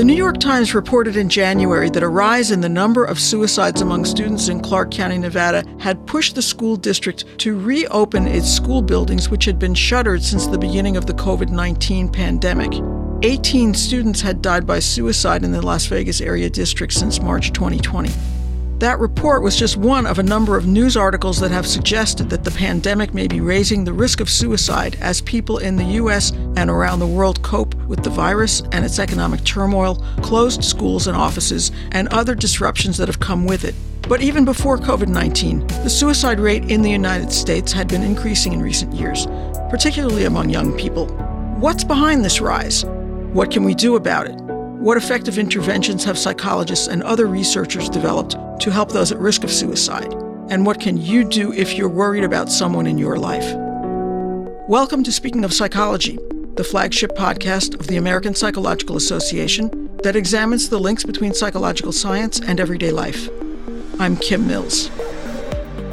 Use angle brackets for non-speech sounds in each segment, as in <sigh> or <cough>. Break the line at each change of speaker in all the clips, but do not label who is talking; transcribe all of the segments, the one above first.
The New York Times reported in January that a rise in the number of suicides among students in Clark County, Nevada, had pushed the school district to reopen its school buildings, which had been shuttered since the beginning of the COVID 19 pandemic. 18 students had died by suicide in the Las Vegas area district since March 2020. That report was just one of a number of news articles that have suggested that the pandemic may be raising the risk of suicide as people in the U.S. and around the world cope with the virus and its economic turmoil, closed schools and offices, and other disruptions that have come with it. But even before COVID 19, the suicide rate in the United States had been increasing in recent years, particularly among young people. What's behind this rise? What can we do about it? What effective interventions have psychologists and other researchers developed to help those at risk of suicide? And what can you do if you're worried about someone in your life? Welcome to Speaking of Psychology, the flagship podcast of the American Psychological Association that examines the links between psychological science and everyday life. I'm Kim Mills.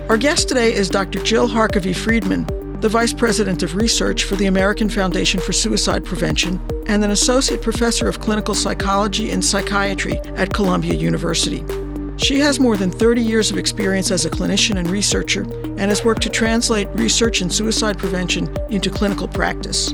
Our guest today is Dr. Jill Harkavy Friedman, the Vice President of Research for the American Foundation for Suicide Prevention, and an Associate Professor of Clinical Psychology and Psychiatry at Columbia University. She has more than 30 years of experience as a clinician and researcher and has worked to translate research in suicide prevention into clinical practice.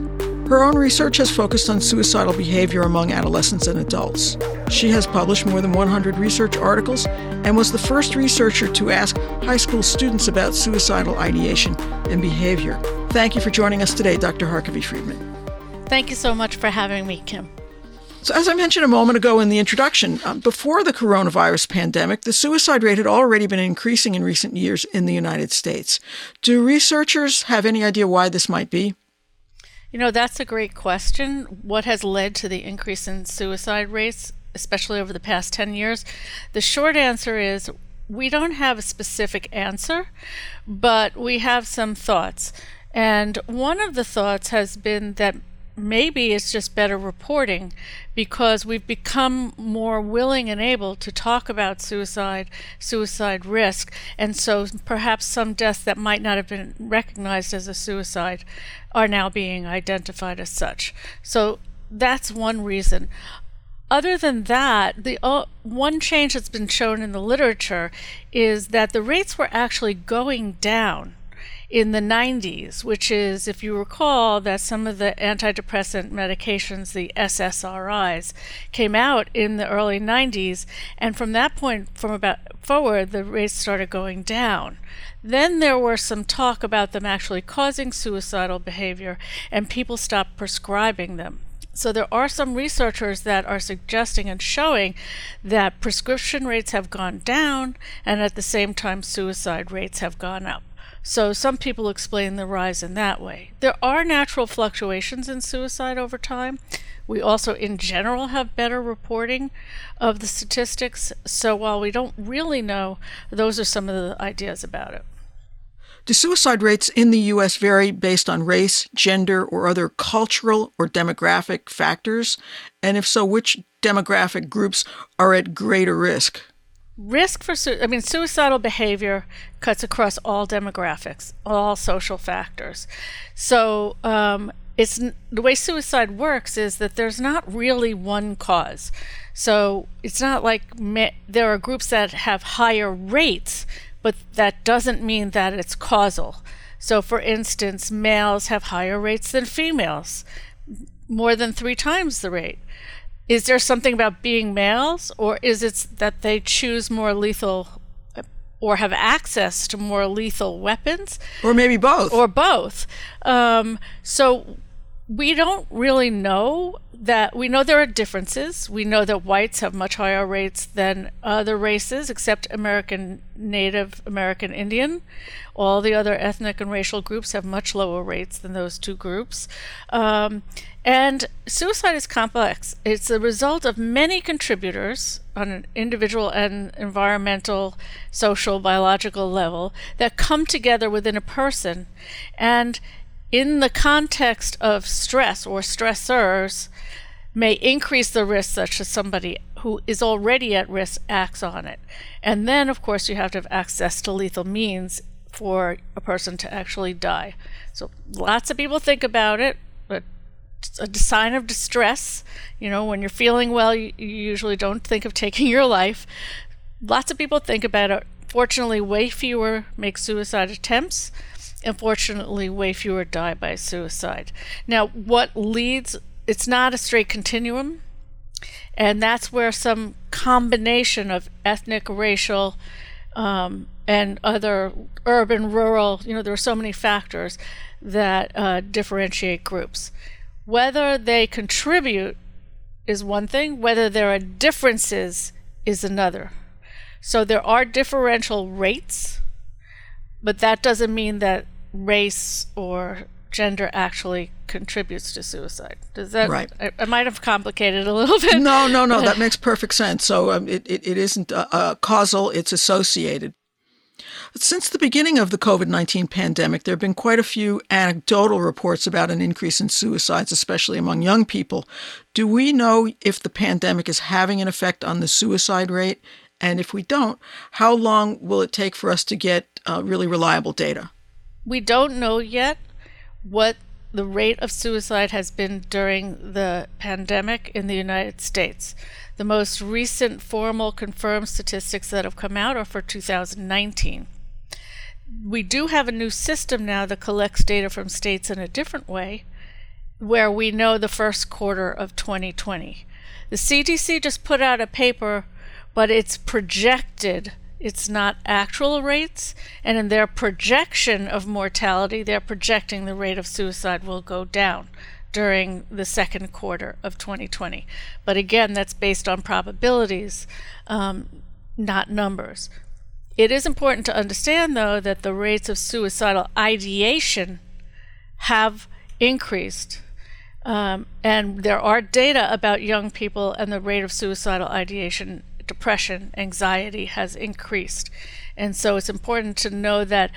Her own research has focused on suicidal behavior among adolescents and adults. She has published more than 100 research articles and was the first researcher to ask high school students about suicidal ideation and behavior. Thank you for joining us today, Dr. Harkavy Friedman.
Thank you so much for having me, Kim.
So, as I mentioned a moment ago in the introduction, um, before the coronavirus pandemic, the suicide rate had already been increasing in recent years in the United States. Do researchers have any idea why this might be?
You know, that's a great question. What has led to the increase in suicide rates, especially over the past 10 years? The short answer is we don't have a specific answer, but we have some thoughts. And one of the thoughts has been that maybe it's just better reporting because we've become more willing and able to talk about suicide, suicide risk, and so perhaps some deaths that might not have been recognized as a suicide are now being identified as such. So that's one reason. Other than that, the uh, one change that's been shown in the literature is that the rates were actually going down in the 90s, which is, if you recall, that some of the antidepressant medications, the SSRIs, came out in the early 90s, and from that point from about forward, the rates started going down. Then there were some talk about them actually causing suicidal behavior, and people stopped prescribing them. So there are some researchers that are suggesting and showing that prescription rates have gone down and at the same time suicide rates have gone up. So some people explain the rise in that way. There are natural fluctuations in suicide over time. We also, in general, have better reporting of the statistics. So while we don't really know, those are some of the ideas about it.
Do suicide rates in the U.S. vary based on race, gender, or other cultural or demographic factors? And if so, which demographic groups are at greater risk?
Risk for I mean suicidal behavior cuts across all demographics, all social factors. So um, it's the way suicide works is that there's not really one cause. So it's not like me- there are groups that have higher rates, but that doesn't mean that it's causal. So, for instance, males have higher rates than females, more than three times the rate is there something about being males, or is it that they choose more lethal or have access to more lethal weapons?
Or maybe both.
Or both. Um, so we don't really know that we know there are differences. We know that whites have much higher rates than other races, except American Native American Indian. All the other ethnic and racial groups have much lower rates than those two groups. Um, and suicide is complex. It's the result of many contributors on an individual and environmental, social, biological level that come together within a person. And in the context of stress or stressors, may increase the risk such as somebody who is already at risk acts on it. And then, of course, you have to have access to lethal means for a person to actually die. So lots of people think about it, a sign of distress. You know, when you're feeling well, you, you usually don't think of taking <laughs> your life. Lots of people think about it. Fortunately, way fewer make suicide attempts. Unfortunately, way fewer die by suicide. Now, what leads, it's not a straight continuum. And that's where some combination of ethnic, racial, um, and other urban, rural, you know, there are so many factors that uh, differentiate groups. Whether they contribute is one thing, whether there are differences is another. So there are differential rates, but that doesn't mean that race or gender actually contributes to suicide. Does that
right?
I, I might have complicated a little <laughs> bit.
No, no, no. that makes perfect sense. So um, it, it, it isn't uh, causal; it's associated. Since the beginning of the COVID 19 pandemic, there have been quite a few anecdotal reports about an increase in suicides, especially among young people. Do we know if the pandemic is having an effect on the suicide rate? And if we don't, how long will it take for us to get uh, really reliable data?
We don't know yet what the rate of suicide has been during the pandemic in the United States. The most recent formal confirmed statistics that have come out are for 2019. We do have a new system now that collects data from states in a different way, where we know the first quarter of 2020. The CDC just put out a paper, but it's projected it's not actual rates, and in their projection of mortality, they're projecting the rate of suicide will go down during the second quarter of 2020. But again, that's based on probabilities, um, not numbers. It is important to understand, though, that the rates of suicidal ideation have increased. Um, and there are data about young people and the rate of suicidal ideation depression, anxiety has increased. And so it's important to know that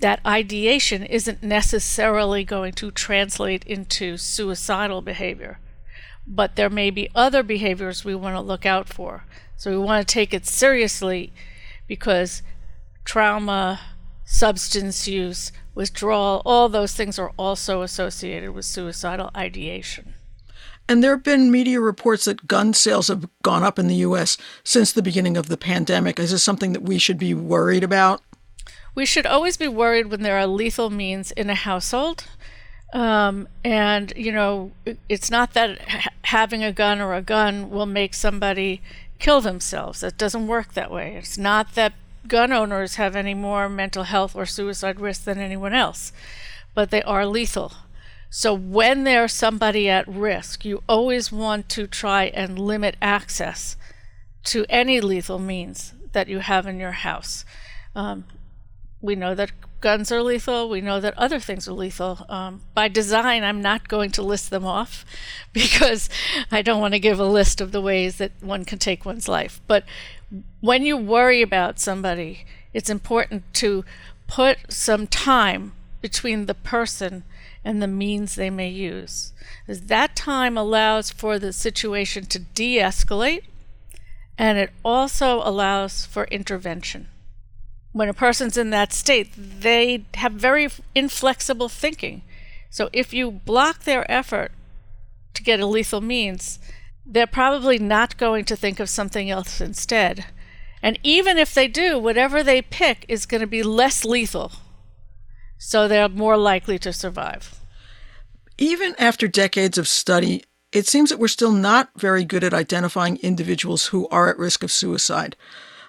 that ideation isn't necessarily going to translate into suicidal behavior. But there may be other behaviors we want to look out for. So we want to take it seriously because trauma, substance use, withdrawal, all those things are also associated with suicidal ideation.
And there have been media reports that gun sales have gone up in the U.S. since the beginning of the pandemic. Is this something that we should be worried about?
We should always be worried when there are lethal means in a household. Um, and, you know, it's not that ha- having a gun or a gun will make somebody kill themselves. It doesn't work that way. It's not that gun owners have any more mental health or suicide risk than anyone else, but they are lethal. So when there's somebody at risk, you always want to try and limit access to any lethal means that you have in your house. Um, we know that guns are lethal. We know that other things are lethal. Um, by design, I'm not going to list them off <laughs> because I don't want to give a list of the ways that one can take one's life. But when you worry about somebody, it's important to put some time between the person and the means they may use. As that time allows for the situation to de escalate and it also allows for intervention. When a person's in that state, they have very inflexible thinking. So if you block their effort to get a lethal means, they're probably not going to think of something else instead. And even if they do, whatever they pick is going to be less lethal so they're more likely to survive.
Even after decades of study, it seems that we're still not very good at identifying individuals who are at risk of suicide.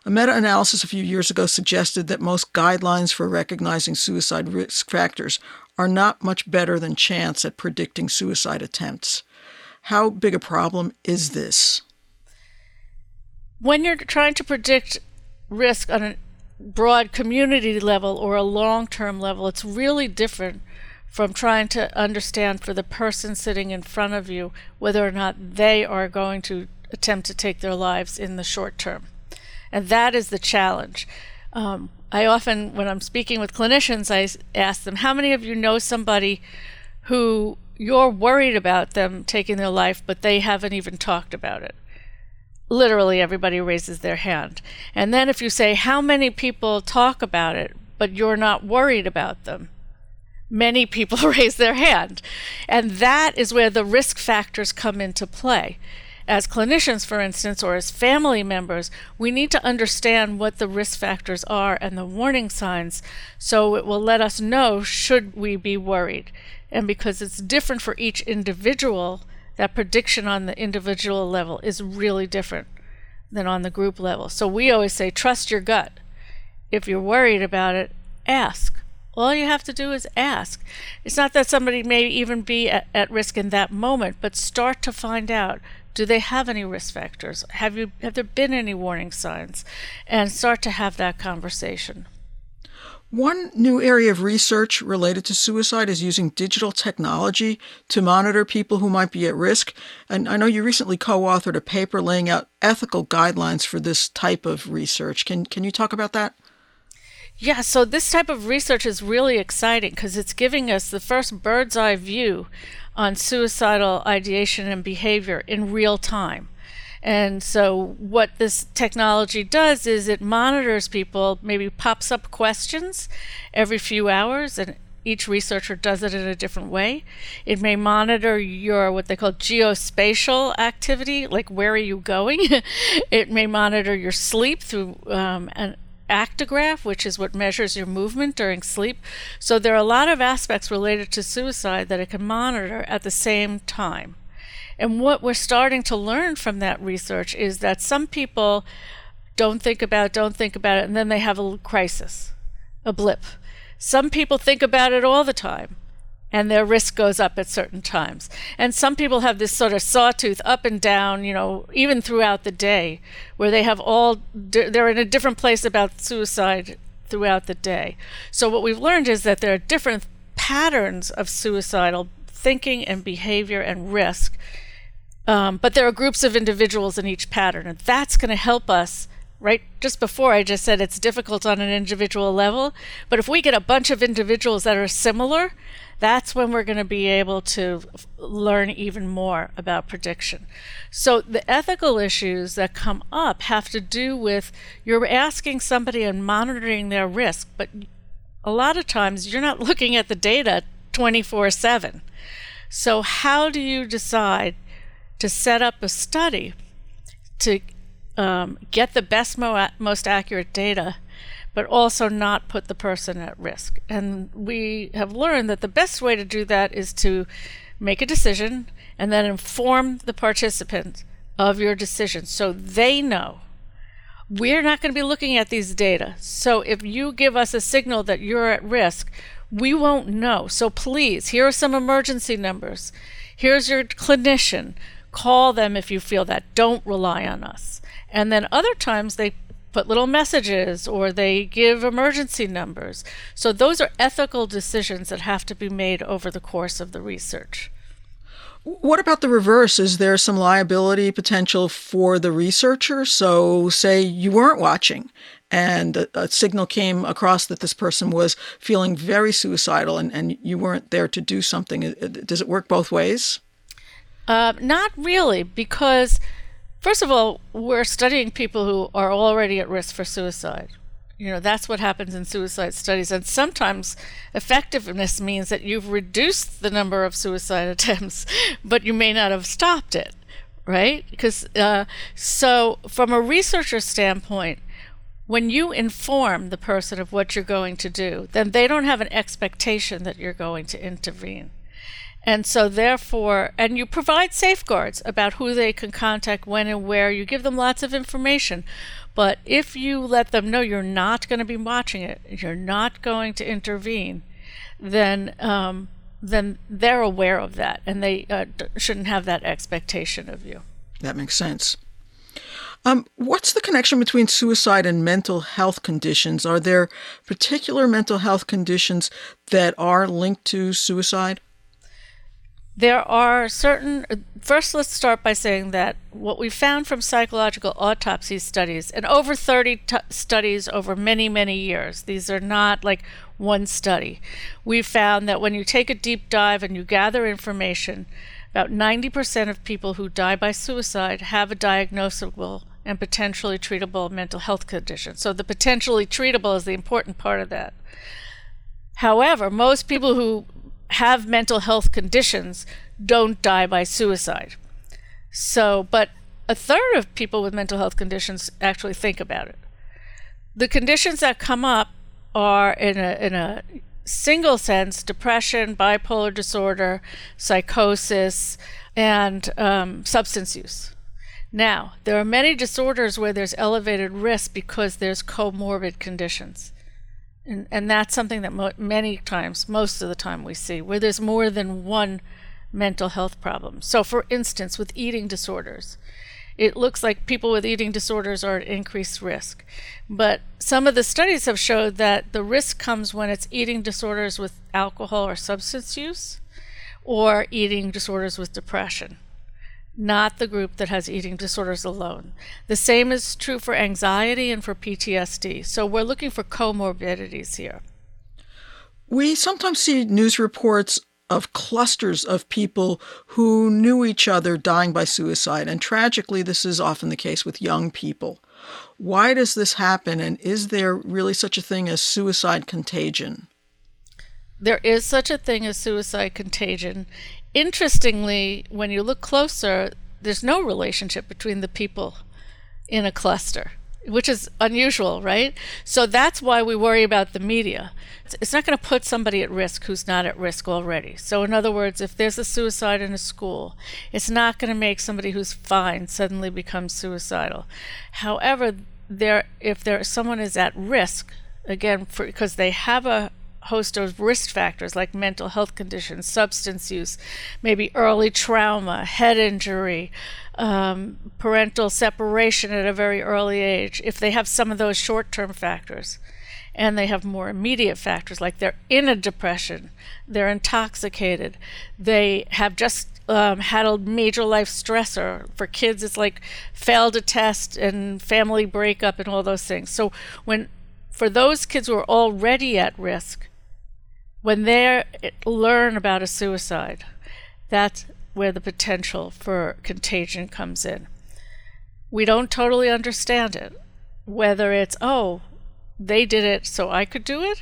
A meta analysis a few years ago suggested that most guidelines for recognizing suicide risk factors are not much better than chance at predicting suicide attempts. How big a problem is this?
When you're trying to predict risk on a broad community level or a long term level, it's really different from trying to understand for the person sitting in front of you whether or not they are going to attempt to take their lives in the short term. And that is the challenge. Um, I often, when I'm speaking with clinicians, I ask them, How many of you know somebody who you're worried about them taking their life, but they haven't even talked about it? literally everybody raises their hand. And then if you say, How many people talk about it, but you're not worried about them? many people <laughs> raise their hand. And that is where the risk factors come into play. As clinicians, for instance, or as family members, we need to understand what the risk factors are and the warning signs so it will let us know should we be worried. And because it's different for each individual, that prediction on the individual level is really different than on the group level. So we always say trust your gut. If you're worried about it, ask all you have to do is ask. It's not that somebody may even be at, at risk in that moment, but start to find out do they have any risk factors? Have you have there been any warning signs? And start to have that conversation.
One new area of research related to suicide is using digital technology to monitor people who might be at risk. And I know you recently co-authored a paper laying out ethical guidelines for this type of research. Can can you talk about that?
Yeah, so this type of research is really exciting because it's giving us the first bird's eye view on suicidal ideation and behavior in real time. And so, what this technology does is it monitors people, maybe pops up questions every few hours, and each researcher does it in a different way. It may monitor your what they call geospatial activity, like where are you going? <laughs> it may monitor your sleep through um, an actigraph, which is what measures your movement during sleep. So there are a lot of aspects related to suicide that it can monitor at the same time. And what we're starting to learn from that research is that some people don't think about it, don't think about it, and then they have a crisis, a blip. Some people think about it all the time and their risk goes up at certain times. And some people have this sort of sawtooth up and down, you know, even throughout the day, where they have all, they're in a different place about suicide throughout the day. So what we've learned is that there are different patterns of suicidal thinking and behavior and risk. Um, but there are groups of individuals in each pattern, and that's going to help us right just before I just said it's difficult on an individual level. But if we get a bunch of individuals that are similar, that's when we're going to be able to learn even more about prediction. So the ethical issues that come up have to do with you're asking somebody and monitoring their risk, but a lot of times you're not <laughs> looking at the data 24 7. So, how do you decide to set up a study to um, get the best, mo- most accurate data but also not put the person at risk. And we have learned that the best way to do that is to make a decision and then inform the participants of your decision so they know. We're not going to be looking at these data. So if you give us a signal that you're at risk, we won't know. So please, here are some emergency numbers. Here's your clinician. Call them if you feel that. Don't rely on us. And then other times they put little messages or they give emergency numbers. So those are ethical decisions that have to be made over the course of the research.
What about the reverse? Is there some liability potential for the researcher? So, say you weren't watching and a, a, signal came across that this person was feeling very suicidal and, and you weren't there to do something. Does it work both ways?
Uh, not really, because First of all, we're studying people who are already at risk for suicide. You know, that's what happens in suicide studies. And sometimes effectiveness means that you've reduced the number of suicide <laughs> attempts, but you may not have stopped it, right? Because, uh, so from a researcher standpoint, when you inform the person of what you're going to do, then they don't have an expectation that you're going to intervene. And so, therefore, and you provide safeguards about who they can contact, when and where. You give them lots of information. But if you let them know you're not going to be watching it, you're not going to intervene, then um, then they're aware of that, and they uh, shouldn't have that expectation of you.
That makes sense. Um, what's the connection between suicide and mental health conditions? Are there particular mental health conditions that are linked to suicide?
There are certain. First, let's start by saying that what we found from psychological autopsy studies, and over 30 t- studies over many, many years, these are not like one study, we found that when you take a deep dive and you gather information, about 90% of people who die by suicide have a diagnosable and potentially treatable mental health condition. So the potentially treatable is the important part of that. However, most people who have mental health conditions don't die by suicide. So, but a third of people with mental health conditions actually think about it. The conditions that come up are in a in a single sense depression, bipolar disorder, psychosis, and um, substance use. Now, there are many disorders where there's elevated risk because there's comorbid conditions. And, and that's something that mo- many times, most of the time, we see where there's more than one mental health problem. So, for instance, with eating disorders, it looks like people with eating disorders are at increased risk. But some of the studies have showed that the risk comes when it's eating disorders with alcohol or substance use or eating disorders with depression, not the group that has eating disorders alone. The same is true for anxiety and for PTSD. So we're looking for comorbidities here.
We sometimes see news reports of clusters of people who knew each other dying by suicide. And tragically, this is often the case with young people. Why does this happen? And is there really such a thing as suicide contagion?
There is such a thing as suicide contagion. Interestingly, when you look closer, there's no relationship between the people in a cluster which is unusual, right? So that's why we worry about the media. It's not going to put somebody at risk who's not at risk already. So, in other words, if there's a suicide in a school, it's not going to make somebody who's fine suddenly become suicidal. However, there, if there someone is at risk, again, because they have a host of risk factors like mental health conditions, substance use, maybe early trauma, head injury, um, parental separation at a very early age, if they have some of those short term factors, and they have more immediate factors like they're in a depression, they're intoxicated, they have just um, had a major life stressor. For kids, it's like failed a test and family breakup and all those things. So when for those kids who are already at risk, when they learn about a suicide, that's where the potential for contagion comes in. We don't totally understand it, whether it's, oh, they did it so I could do it,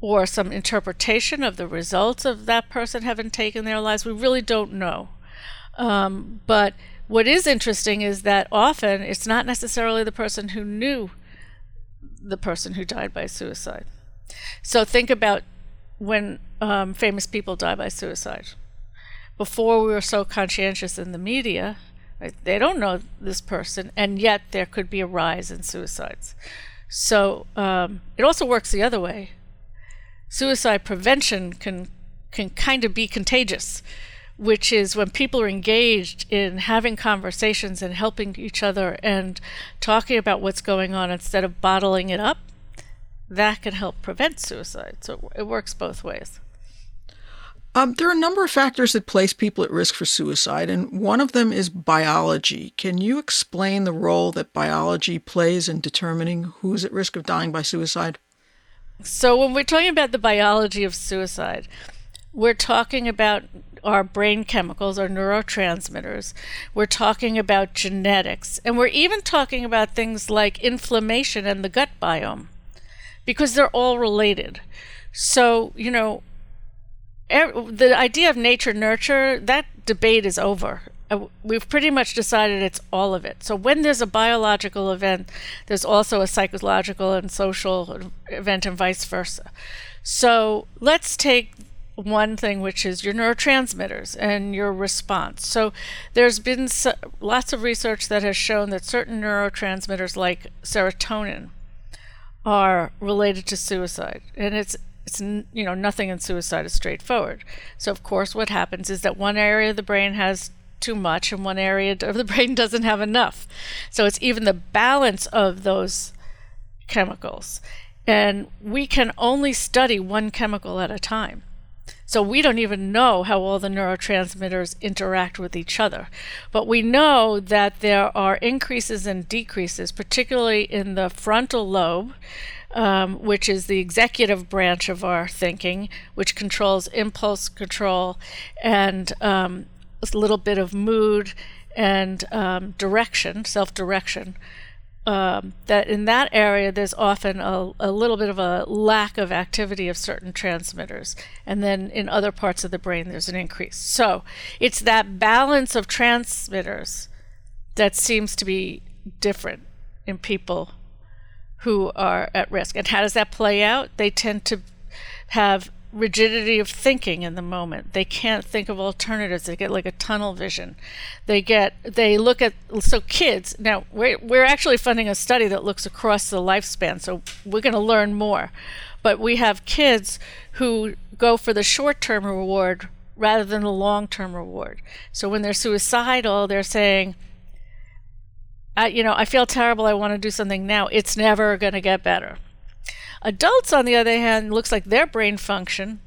or some interpretation of the results of that person having taken their lives. We really don't know. Um, but what is interesting is that often it's not necessarily the person who knew the person who died by suicide. So think about when um, famous people die by suicide. Before we were so conscientious in the media, right, they don't know this person, and yet there could be a rise in suicides. So um, it also works the other way. Suicide prevention can can kind of be contagious, which is when people are engaged in having conversations and helping each other and talking about what's going on instead of bottling it up that can help prevent suicide. So it works both ways.
Um, there are a number of factors that place people at risk for suicide, and one of them is biology. Can you explain the role that biology plays in determining who's at risk of dying by suicide?
So, when we're talking about the biology of suicide, we're talking about our brain chemicals, our neurotransmitters. We're talking about genetics, and we're even talking about things like inflammation and the gut biome because they're all related. So, you know, the idea of nature nurture, that debate is over. Uh, we've pretty much decided it's all of it. So when there's a biological event, there's also a psychological and social event, and vice versa. So let's take one thing, which is your neurotransmitters and your response. So there's been lots of research that has shown that certain neurotransmitters, like serotonin, are related to suicide, and it's it's you know nothing in suicide is straightforward. So of course, what happens is that one area of the brain has too much, and one area of the <laughs> brain doesn't have enough. So it's even the balance of those chemicals, and we can only study one chemical at a time. So we don't even know how all the neurotransmitters interact with each other. But we know that there are increases and decreases, particularly in the frontal lobe, um, which is the executive branch of our thinking, which controls impulse control and um, a little bit of mood and um, direction, self direction. Um, that in that area there's often a, a little bit of a lack of activity of certain transmitters. And then in other parts of the brain there's an increase. So it's that balance of transmitters that seems to be different in people who are at risk. And how does that play out? They tend to have rigidity of thinking in the moment. They can't think of alternatives. They get like a tunnel vision. They get they look at so kids. Now we're we're actually funding a study that looks across the lifespan. So we're going to learn more. But we have kids who go for the short-term reward rather than the long-term reward. So when they're suicidal, they're saying I, you know, I feel terrible. I want to do something now. It's never going to get better. Adults, on the other hand, looks like their brain function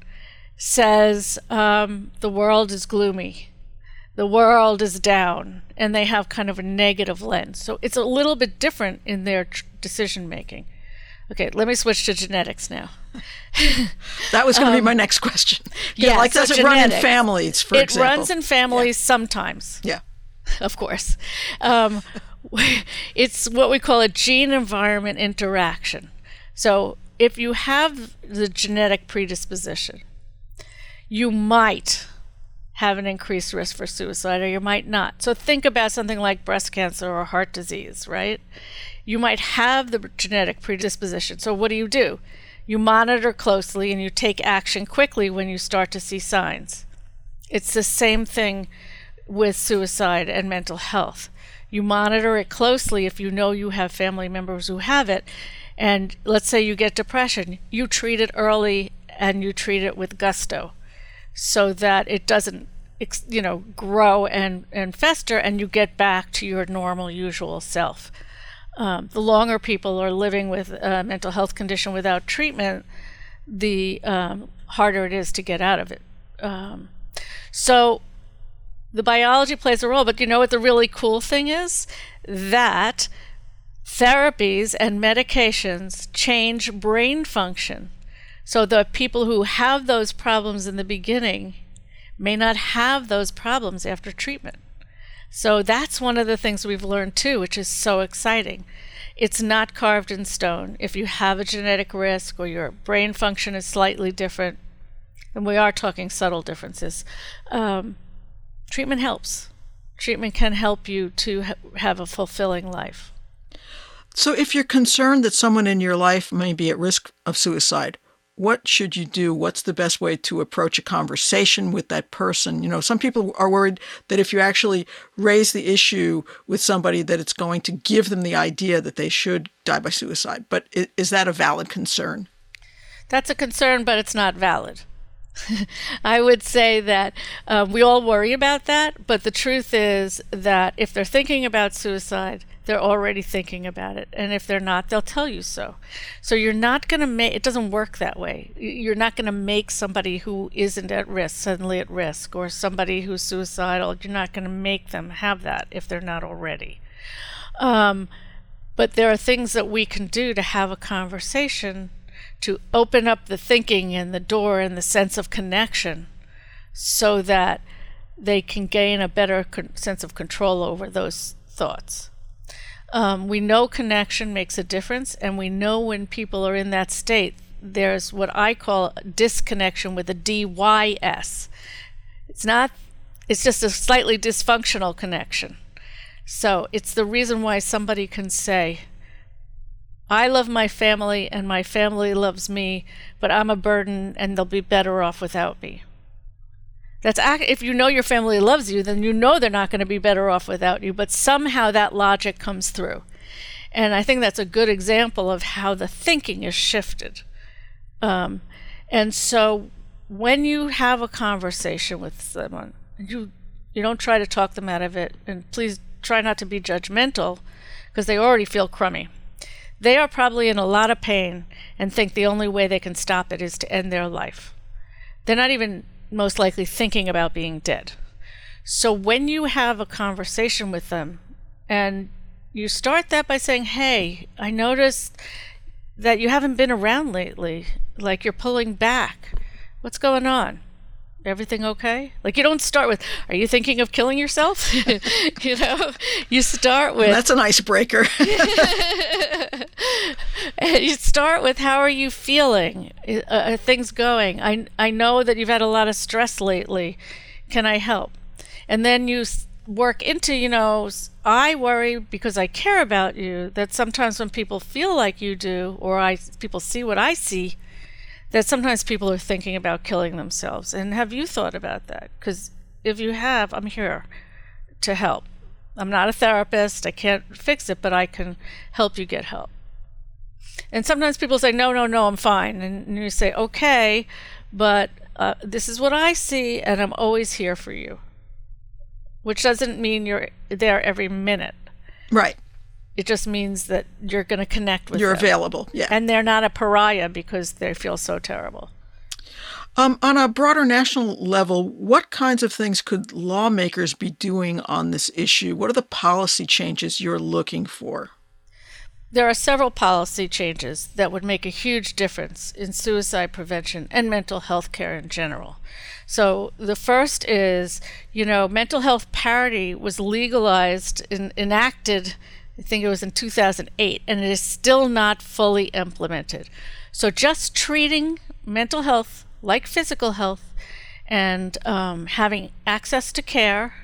says um, the world is gloomy, the world is down, and they have kind of a negative lens. So it's a little bit different in their tr- decision making. Okay, let me switch to genetics now. <laughs>
that was going to um, be my next question. <laughs> Yeah, like so does it run in families? For
it
example?
runs in families yeah. sometimes.
Yeah, <laughs>
of course. Um, it's what we call a gene environment interaction. So if you have the genetic predisposition, you might have an increased risk for suicide or you might not. So think about something like breast cancer or heart disease, right? You might have the genetic predisposition. So what do you do? You monitor closely and you take action quickly when you start to see signs. It's the same thing with suicide and mental health. You monitor it closely if you know you have family members who have it and let's say you get depression, you treat it early and you treat it with gusto so that it doesn't you know grow and and fester and you get back to your normal usual self. Um, the longer people are living with a mental health condition without treatment the um, harder it is to get out of it. Um, so the biology plays a role but you know what the really cool thing is? That therapies and medications change brain function. So the people who have those problems in the beginning may not have those problems after treatment. So that's one of the things we've learned too, which is so exciting. It's not carved in stone. If you have a genetic risk or your brain function is slightly different, and we are talking subtle differences, um, treatment helps. Treatment can help you to ha- have a fulfilling life.
So, if you're concerned that someone in your life may be at risk of suicide, what should you do? What's the best way to approach a conversation with that person? You know, some people are worried that if you actually raise the issue with somebody, that it's going to give them the idea that they should die by suicide. But is that a valid concern?
That's a concern, but it's not valid. <laughs> I would say that uh, we all worry about that, but the truth is that if they're thinking about suicide, they're already thinking about it. And if they're not, they'll tell you so. So you're not going to make it doesn't work that way. You're not going to make somebody who isn't at risk suddenly at risk or somebody who's suicidal, you're not going to make them have that if they're not already. Um, but there are things that we can do to have a conversation to open up the thinking and the door and the sense of connection so that they can gain a better con- sense of control over those thoughts. Um, we know connection makes a difference, and we know when people are in that state, there's what I call disconnection with a DYS. It's not, it's just a slightly dysfunctional connection. So it's the reason why somebody can say, I love my family and my family loves me, but I'm a burden and they'll be better off without me. That's if you know your family loves you, then you know they're not going to be better off without you. But somehow that logic comes through, and I think that's a good example of how the thinking is shifted. Um, and so, when you have a conversation with someone, you you don't try to talk them out of it, and please try not to be judgmental, because they already feel crummy. They are probably in a lot of pain and think the only way they can stop it is to end their life. They're not even most likely thinking about being dead. So when you have a conversation with them and you start that by saying, Hey, I noticed that you haven't been around lately, like you're pulling back. What's going on? Everything okay? Like you don't start with, are you thinking of killing yourself? <laughs> you know, you start with
That's an icebreaker. <laughs> <laughs>
you start with how are you feeling? Uh, are things going? I I know that you've had a lot of stress lately. Can I help? And then you work into, you know, I worry because I care about you that sometimes when people feel like you do or I people see what I see, that sometimes people are thinking about killing themselves. And have you thought about that? Because if you have, I'm here to help. I'm not a therapist, I can't fix it, but I can help you get help. And sometimes people say, no, no, no, I'm fine. And you say, okay, but uh, this is what I see, and I'm always here for you. Which doesn't mean you're there every minute.
Right.
It just means that you're going to connect with
You're
them.
available. Yeah.
And they're not a pariah because they feel so terrible.
Um, on a broader national level, what kinds of things could lawmakers be doing on this issue? What are the policy changes you're looking for?
There are several policy changes that would make a huge difference in suicide prevention and mental health care in general. So, the first is, you know, mental health parity was legalized and enacted I think it was in 2008, and it is still not fully implemented. So just treating mental health like physical health and um, having access to care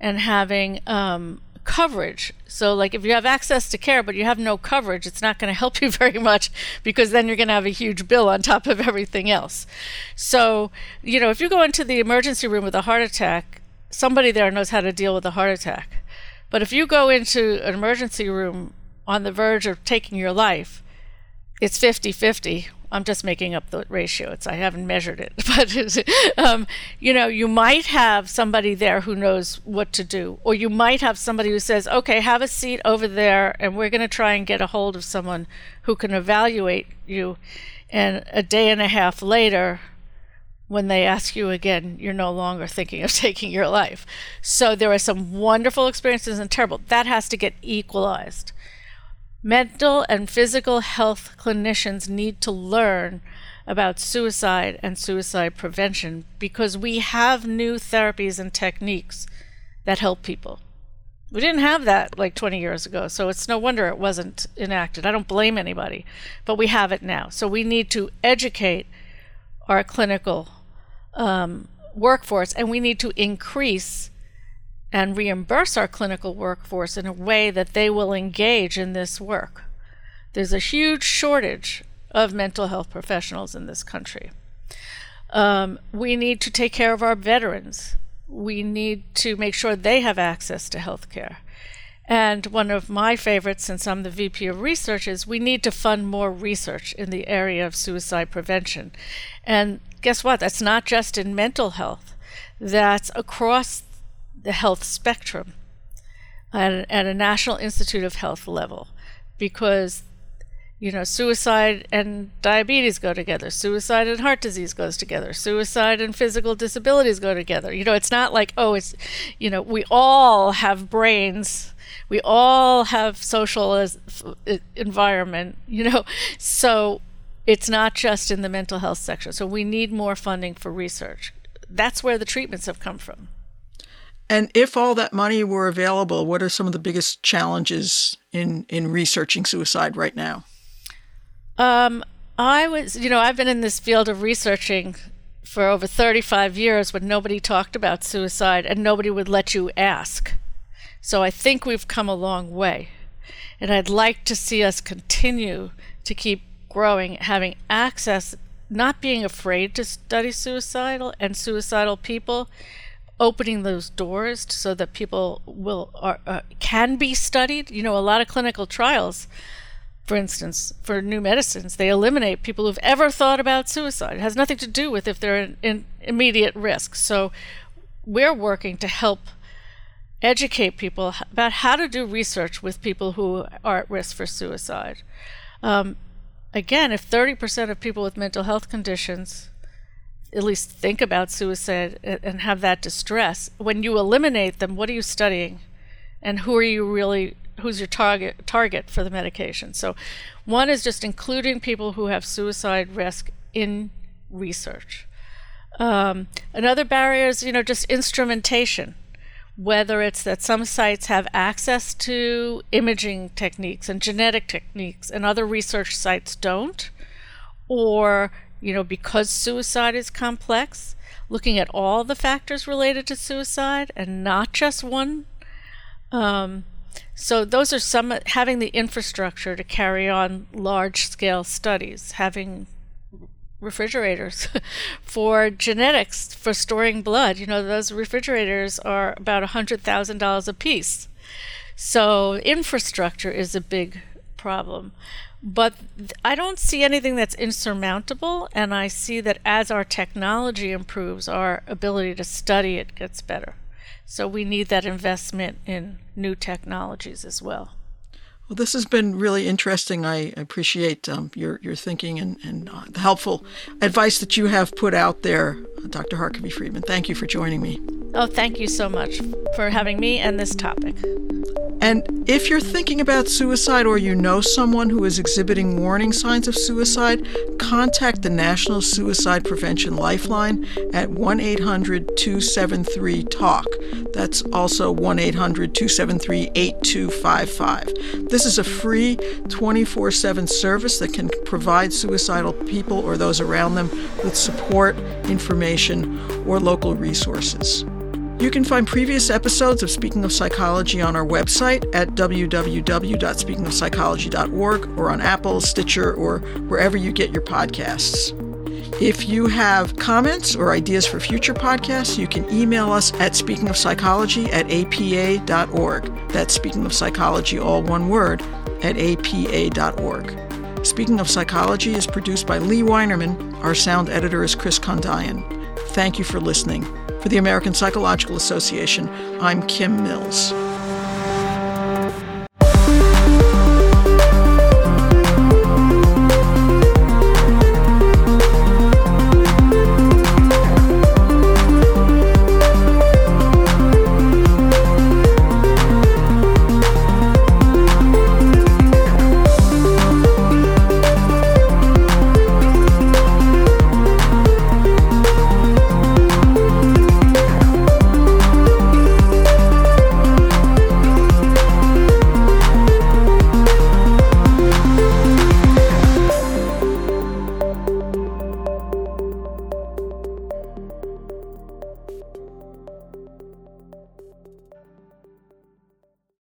and having um, coverage. So, like if you have access to care but you have no coverage, it's not going <laughs> to help you very much because then you're going to have a huge bill on top of everything else. So, you know, if you go into the emergency room with a heart attack, somebody there knows how to deal with a heart attack. But if you go into an emergency room on the verge of taking your life, it's 50 50. I'm just making up the ratio. It's I haven't measured it, <laughs> but um, you know, you might have somebody there who knows what to do, or you might have somebody who says, "Okay, have a seat over there, and we're going to try and get a hold of someone who can evaluate you." And a day and a half later, when they ask you again, you're no longer thinking of <laughs> taking your life. So there are some wonderful experiences and terrible. That has to get equalized. Mental and physical health clinicians need to learn about suicide and suicide prevention because we have new therapies and techniques that help people. We didn't have that like 20 years ago, so it's no wonder it wasn't enacted. I don't blame anybody, but we have it now. So we need to educate our clinical um, workforce, and we need to increase and reimburse our clinical workforce in a way that they will engage in this work. There's a huge shortage of mental health professionals in this country. Um, we need to take care of our veterans. We need to make sure they have access to health care. And one of my favorites, since I'm the VP of Research, is we need to fund more research in the area of suicide prevention. And guess what? That's not just in mental health, that's across the health spectrum at, at a National Institute of Health level because you know, suicide and diabetes go together. Suicide and heart disease goes together. Suicide and physical disabilities go together. You know, it's not like, oh, it's, you know, we all have brains. We all have social environment, you know. <laughs> So it's not just in the mental health section. So we need more funding for research. That's where the treatments have come from.
And if all that money were available, what are some of the biggest challenges in, in researching suicide right now?
Um, I was, you know, I've been in this field of researching for over 35 years when nobody talked about suicide and nobody would let you ask. So I think we've come a long way. And I'd like to see us continue to keep growing, having access, not being afraid to study suicidal and suicidal people, opening those doors so that people will are, uh, can be studied. You know, a lot of clinical trials, for instance, for new medicines, they eliminate people who've ever thought about suicide. It has nothing to do with if they're in, in immediate risk. So we're working to help educate people about how to do research with people who are at risk for suicide. Um, again, if 30% of people with mental health conditions at least think about suicide and have that distress, when you eliminate them, what are you studying? And who are you really who's your target target for the medication? So one is just including people who have suicide risk in research. Um, another barrier is, you know, just instrumentation. Whether it's that some sites have access to imaging techniques and genetic techniques and other research sites don't, or, you know, because suicide is complex, looking at all the factors related to suicide and not just one. Um, so those are some having the infrastructure to carry on large scale studies, having refrigerators <laughs> for genetics for storing blood. You know, those refrigerators are about a hundred thousand dollars a piece. So infrastructure is a big problem. But I don't see anything that's insurmountable, and I see that as our technology improves, our ability to study it gets better. So we need that investment in new technologies as well.
Well, this has been really interesting. I appreciate um, your, your thinking and, and uh, the helpful advice that you have put out there, Dr. Harkavy Friedman. Thank you for joining me.
Oh, thank you so much for having me and this topic.
And if you're thinking about suicide or you know someone who is exhibiting warning signs of suicide, contact the National Suicide Prevention Lifeline at 1 800 273 TALK. That's also 1 800 273 8255. This is a free 24 7 service that can provide suicidal people or those around them with support, information, or local resources. You can find previous episodes of Speaking of Psychology on our website at www.speakingofpsychology.org or on Apple, Stitcher, or wherever you get your podcasts. If you have comments or ideas for future podcasts, you can email us at speakingofpsychology at apa.org. That's Speaking of Psychology, all one word, at apa.org. Speaking of Psychology is produced by Lee Weinerman. Our sound editor is Chris Condayan. Thank you for listening. For the American Psychological Association, I'm Kim Mills.